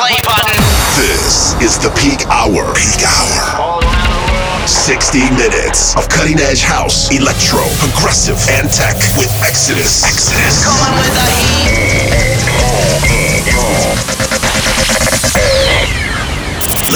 play button. This is the peak hour. Peak hour. 60 minutes of cutting edge house, electro, progressive, and tech with Exodus. Exodus. Coming with the heat.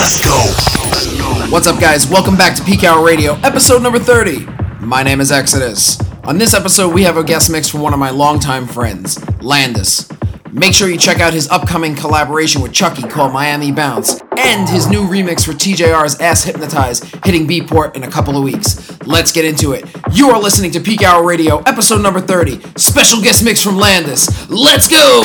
Let's go. What's up, guys? Welcome back to Peak Hour Radio, episode number 30. My name is Exodus. On this episode, we have a guest mix from one of my longtime friends, Landis. Make sure you check out his upcoming collaboration with Chuckie called Miami Bounce and his new remix for TJR's Ass Hypnotize hitting Beatport in a couple of weeks. Let's get into it. You are listening to Peak Hour Radio, episode number 30. Special guest mix from Landis. Let's go!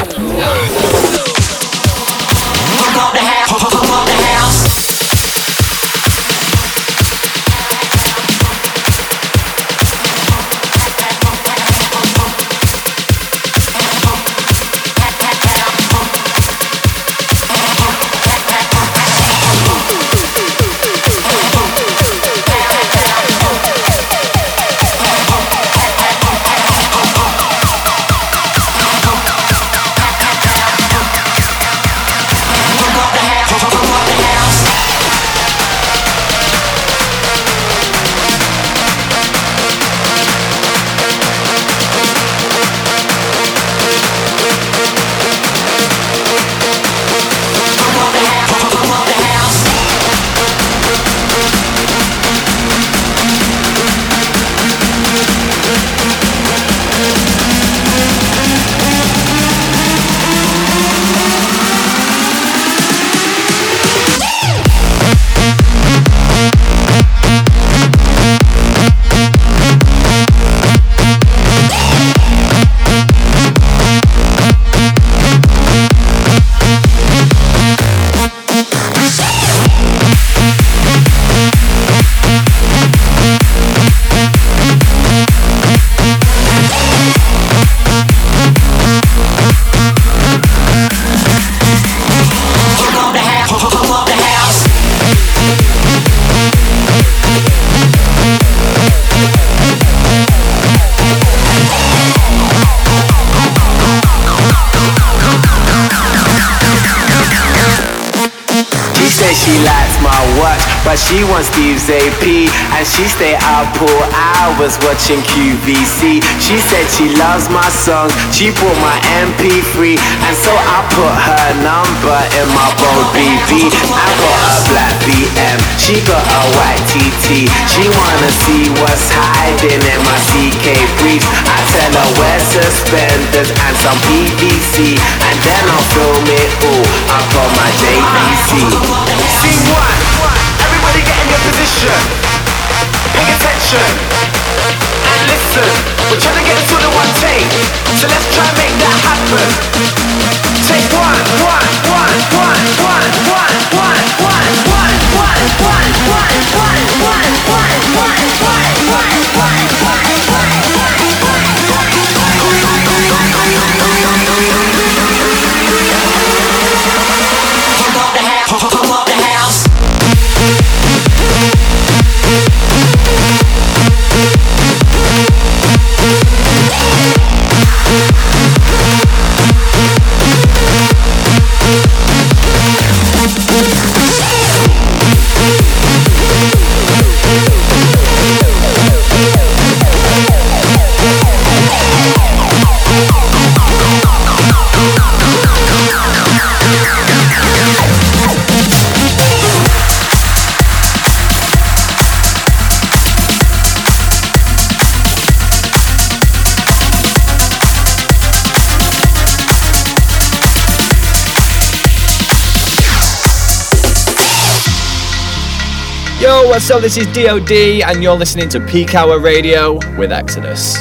Steve's AP. And she stay up all hours watching QVC. She said she loves my songs, she bought my MP3. And so I put her number in my bold BB. I got a black BM, she got a white TT. She wanna see what's hiding in my CK briefs. I tell her wear suspenders and some PVC. And then I'll film it all up on my JVC. Scene one. Position. Pay attention. And listen. We're trying to get to the one take. So let's try and make that happen. Take one, one, one, one, one, one, one, one, one, one, one, one, one, Up? This is DOD, and you're listening to Peak Hour Radio with Exodus.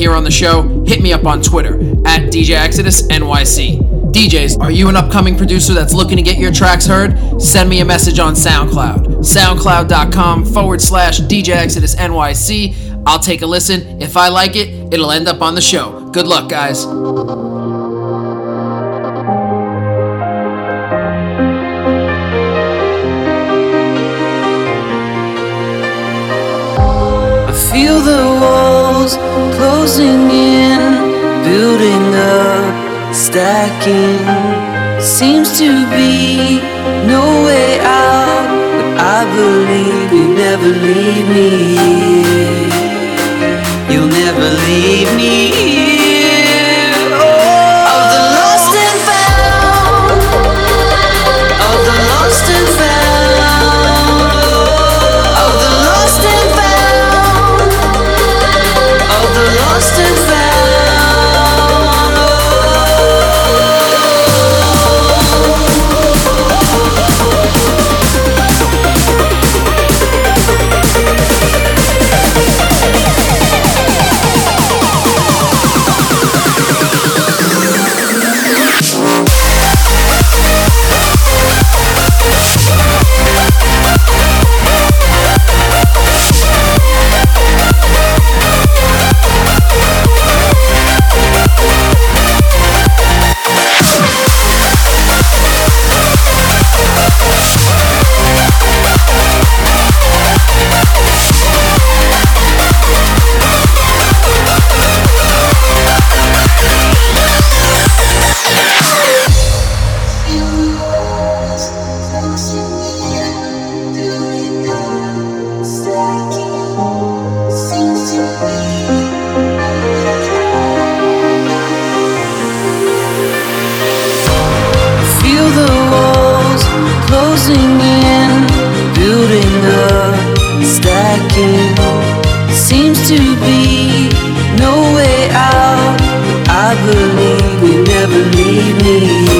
here on the show, hit me up on Twitter at DJ Exodus NYC. DJs, are you an upcoming producer that's looking to get your tracks heard? Send me a message on SoundCloud. SoundCloud.com forward slash DJ Exodus NYC. I'll take a listen. If I like it, it'll end up on the show. Good luck, guys. feel the walls closing in, building up, stacking. Seems to be no way out, but I believe you'll never leave me. You'll never leave me. Closing in, building up, stacking. Seems to be no way out. But I believe you never leave me.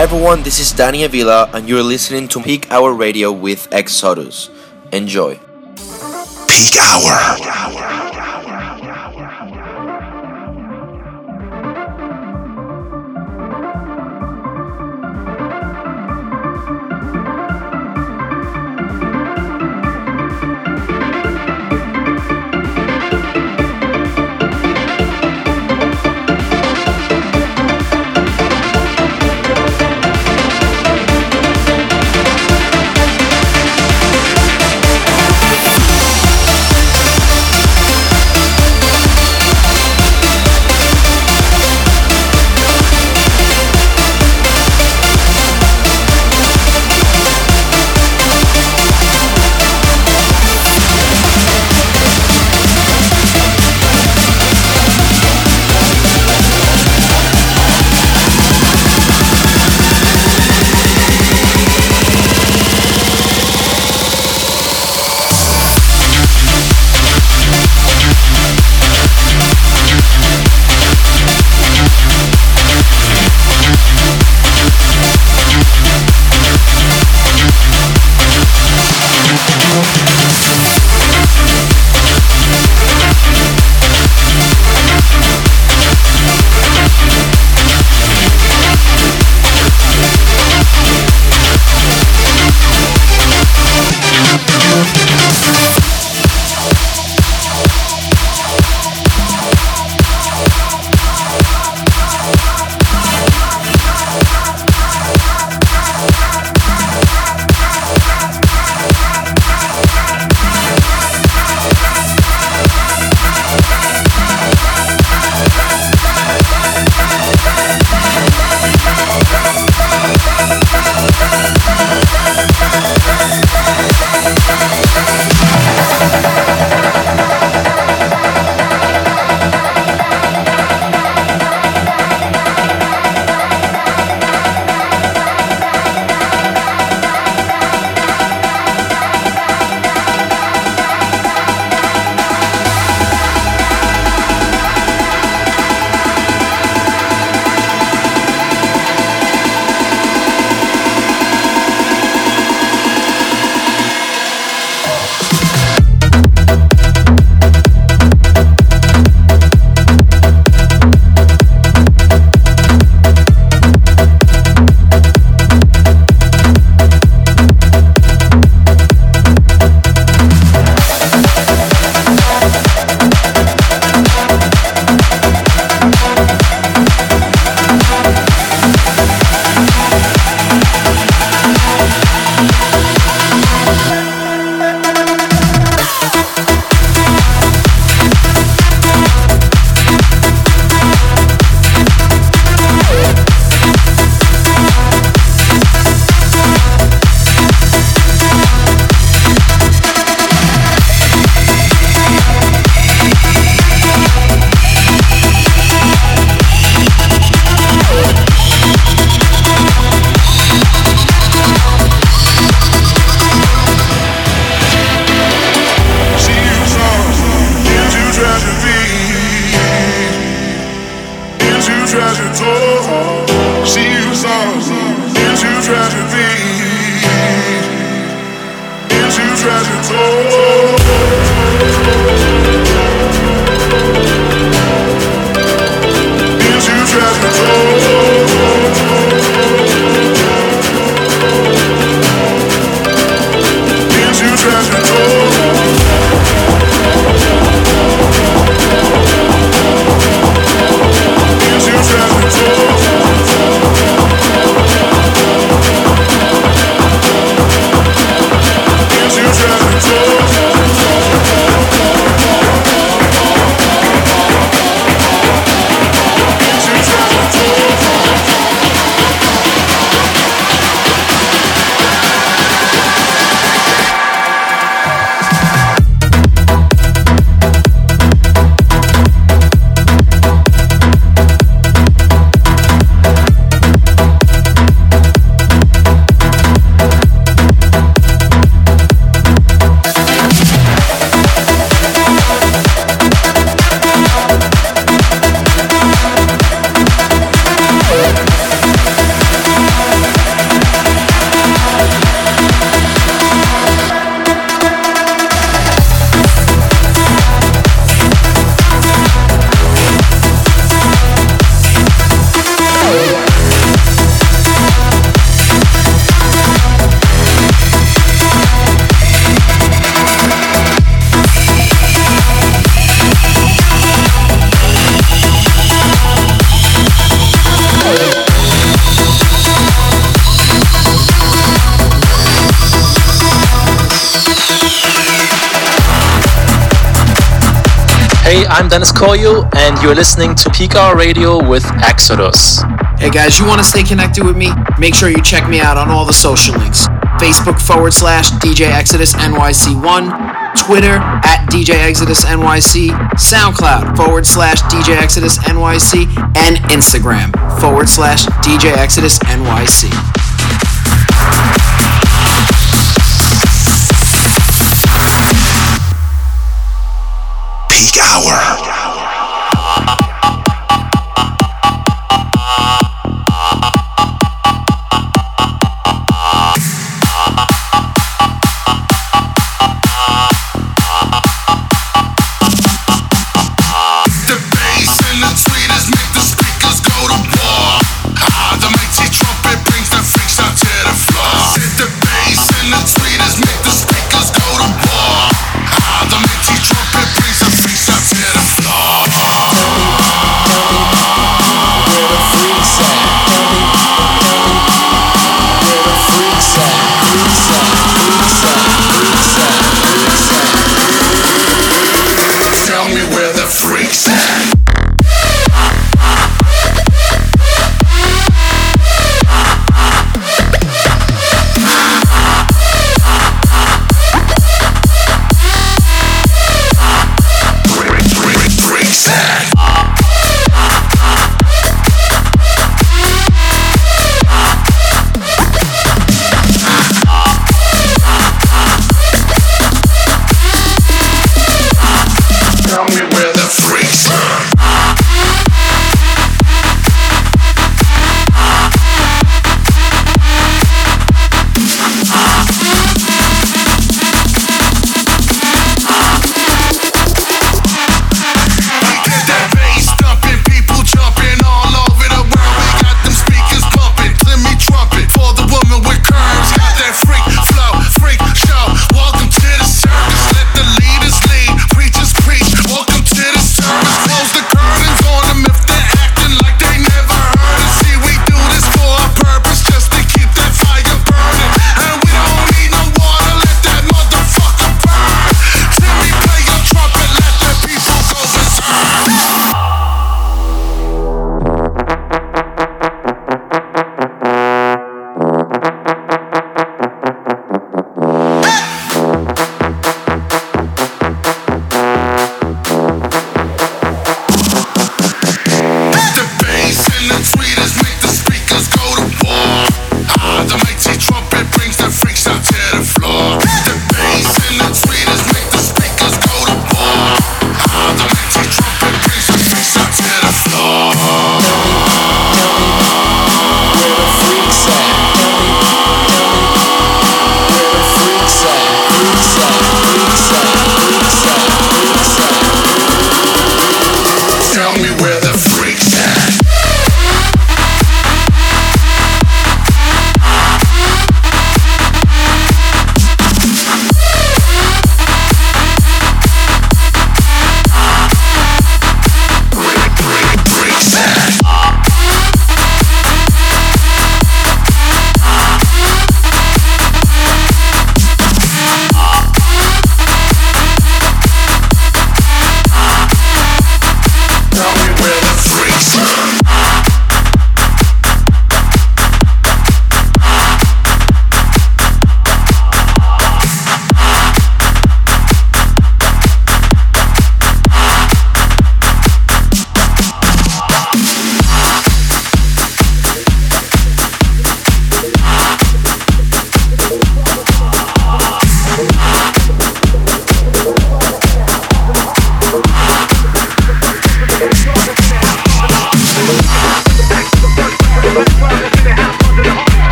Hi everyone, this is Danny Avila, and you're listening to Peak Hour Radio with Exodus. Enjoy. Peak Hour. I'm Deniz Koyu, and you're listening to Peak Hour Radio with Exodus. Hey guys, you want to stay connected with me? Make sure you check me out on all the social links Facebook forward slash DJ Exodus NYC1, Twitter at DJ Exodus NYC, SoundCloud forward slash DJ Exodus NYC, and Instagram forward slash DJ Exodus NYC. power.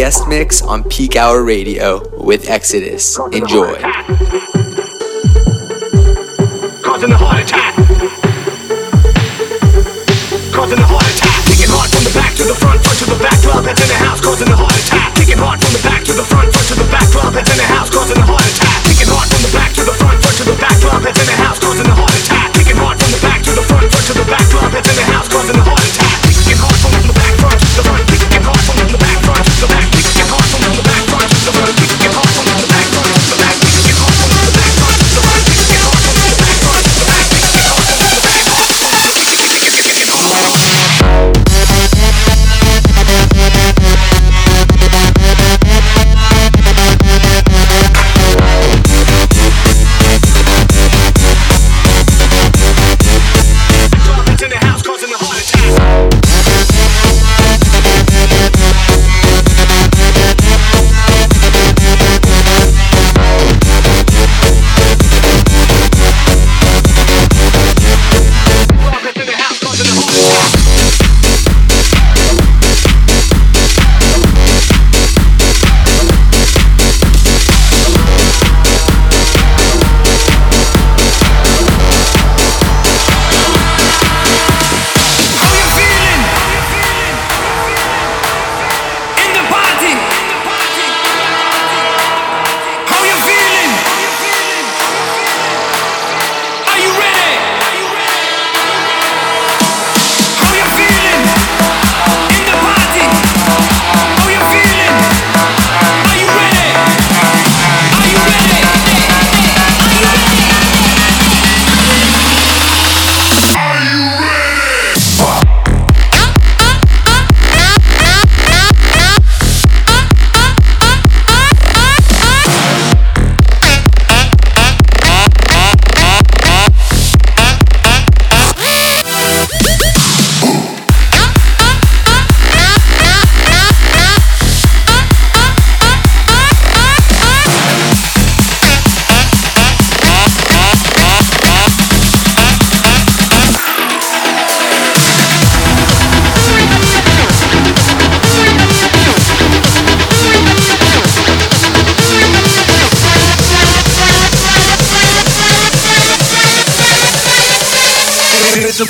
guest mix on Peak Hour Radio with Exodus. Enjoy.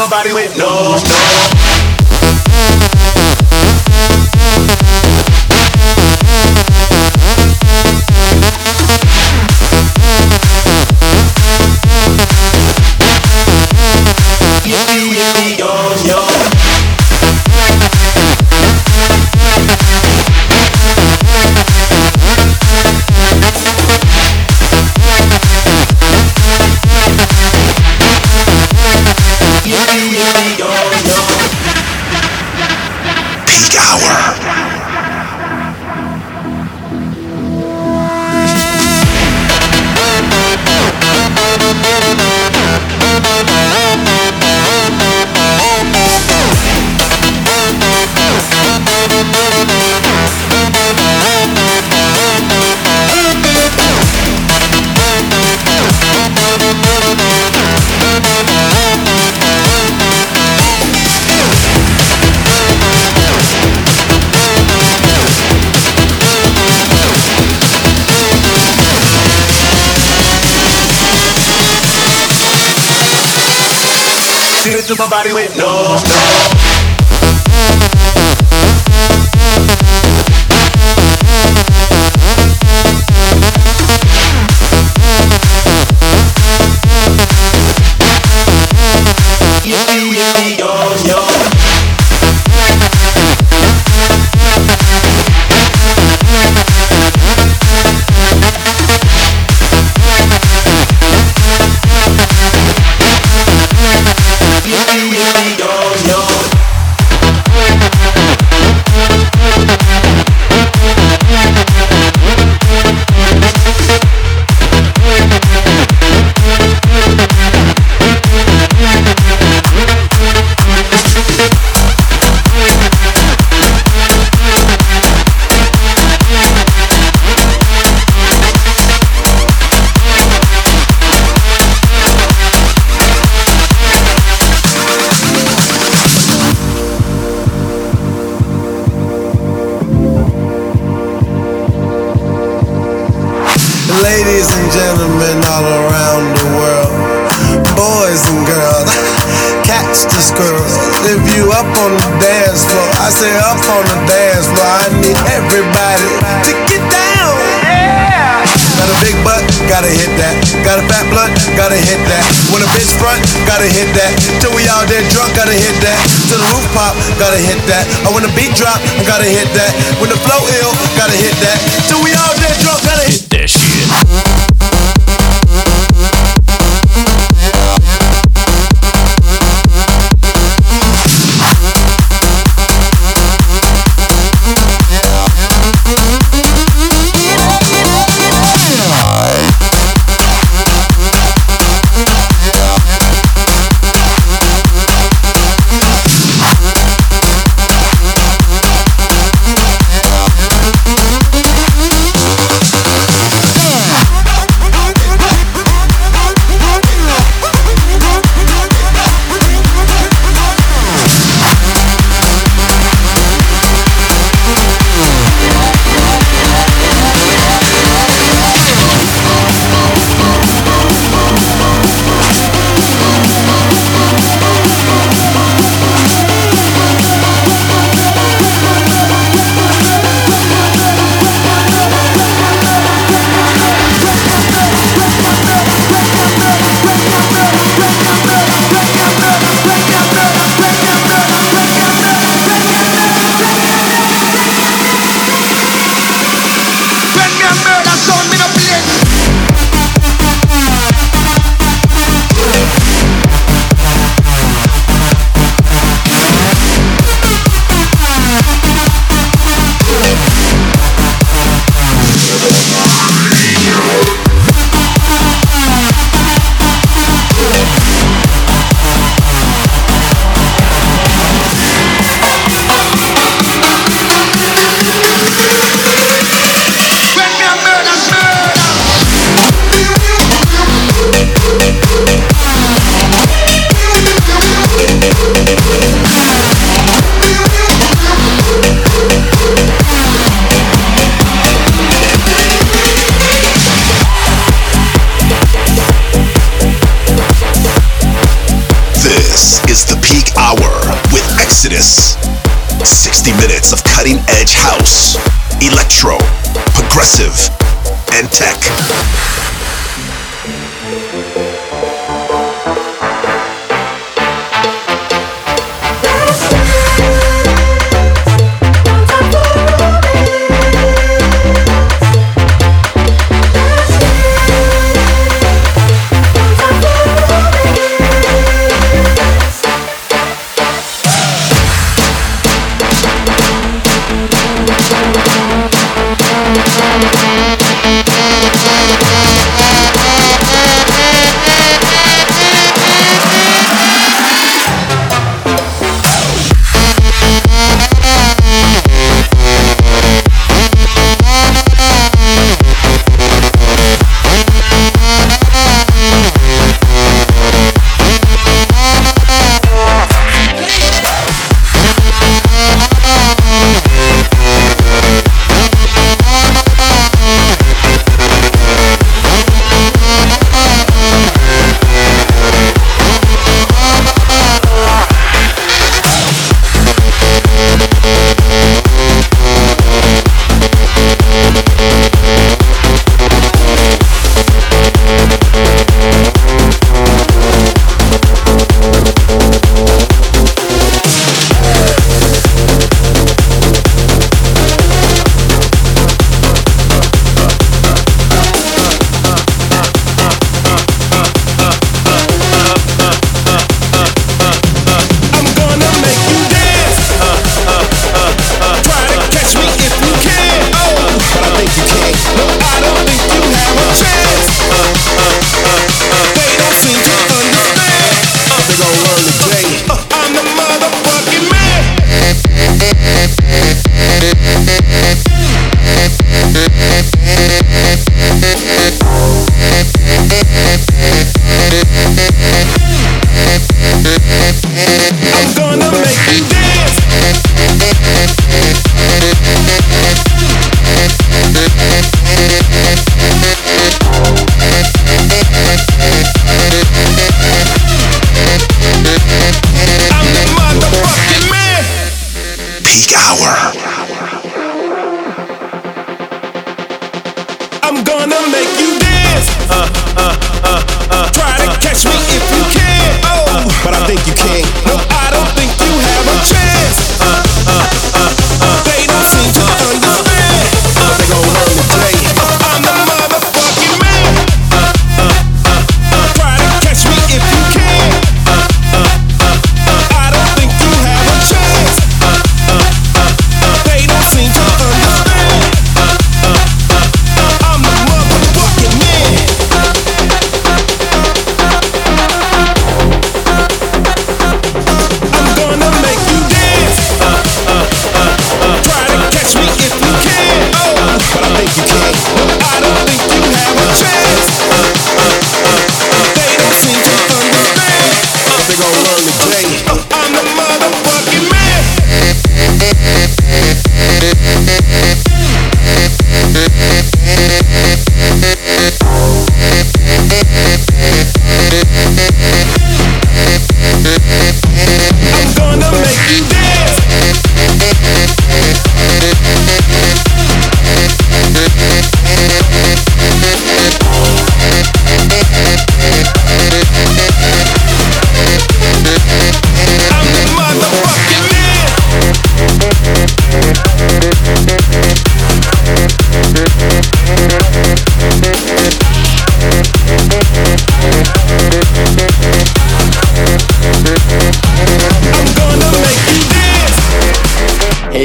My body with no, no. Progressive, and tech.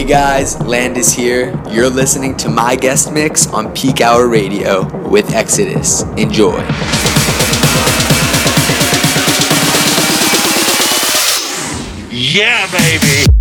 Guys, Landis here. You're listening to my guest mix on Peak Hour Radio with Exodus. Enjoy. Yeah, baby.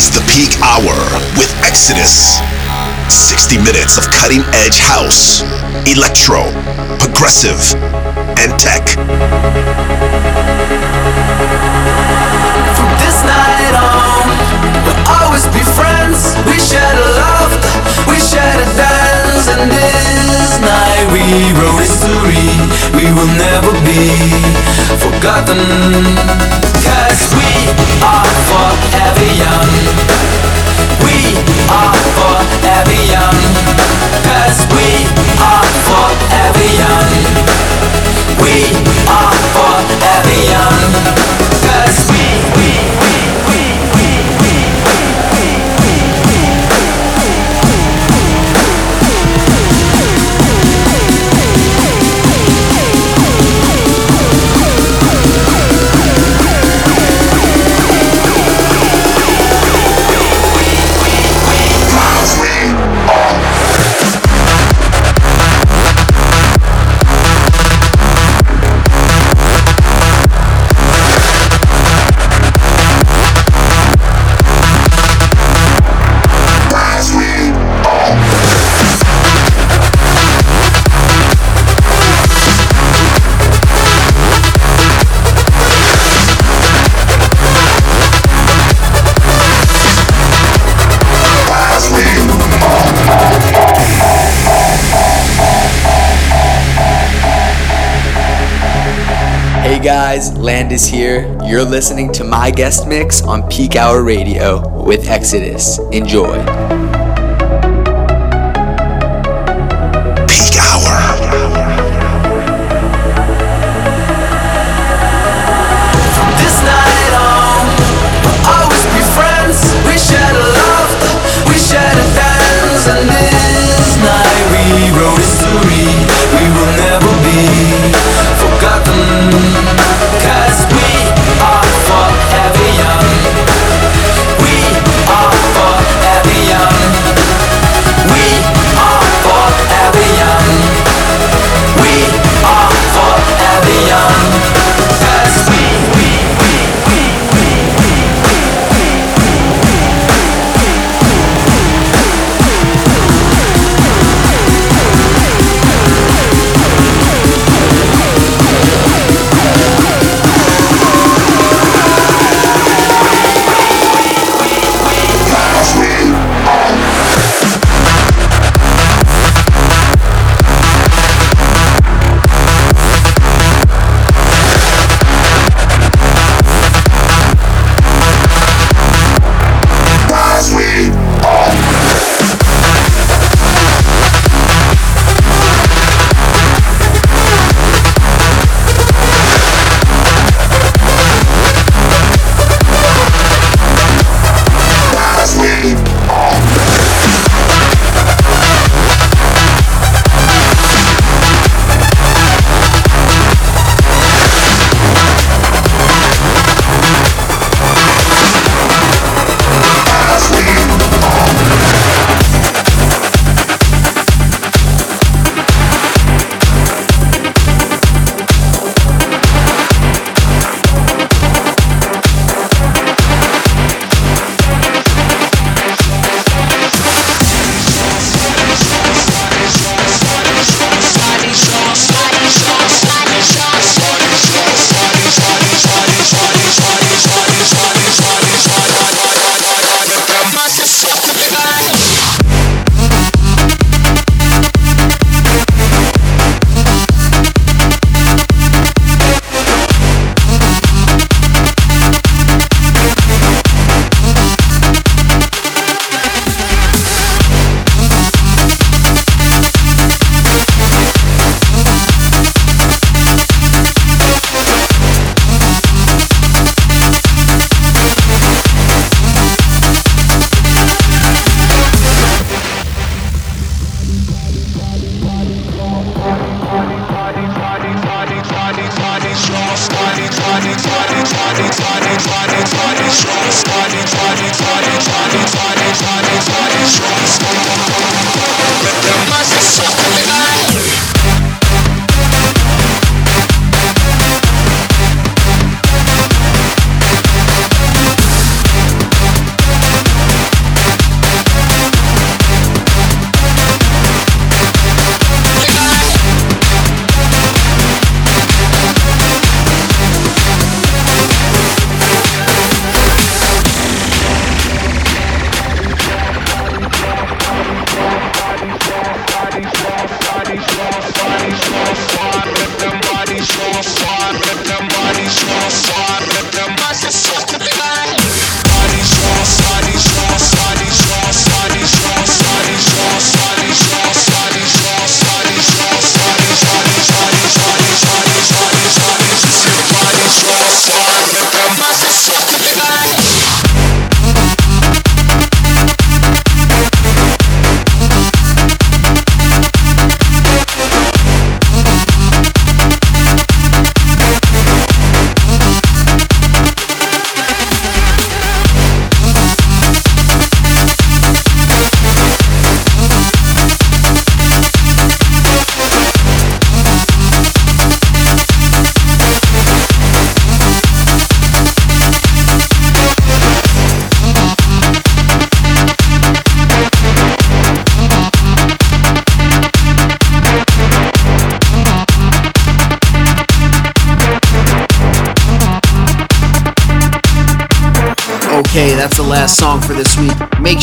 Is the peak hour with Exodus. 60 minutes of cutting edge house, electro, progressive, and tech. From this night on, we'll always be friends. We share the love, we share the dance, and this night we wrote history. We will never be forgotten. Cause we are forever young. We are forever young. Cause we are forever young. We are forever young. Guys, Landis here. You're listening to my guest mix on Peak Hour Radio with Exodus. Enjoy.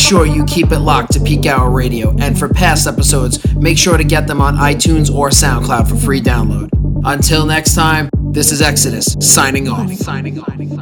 Sure you keep it locked to Peak Hour Radio. And for past episodes, make sure to get them on iTunes or SoundCloud for free download. Until next time, this is Exodus signing off. Peak Hour.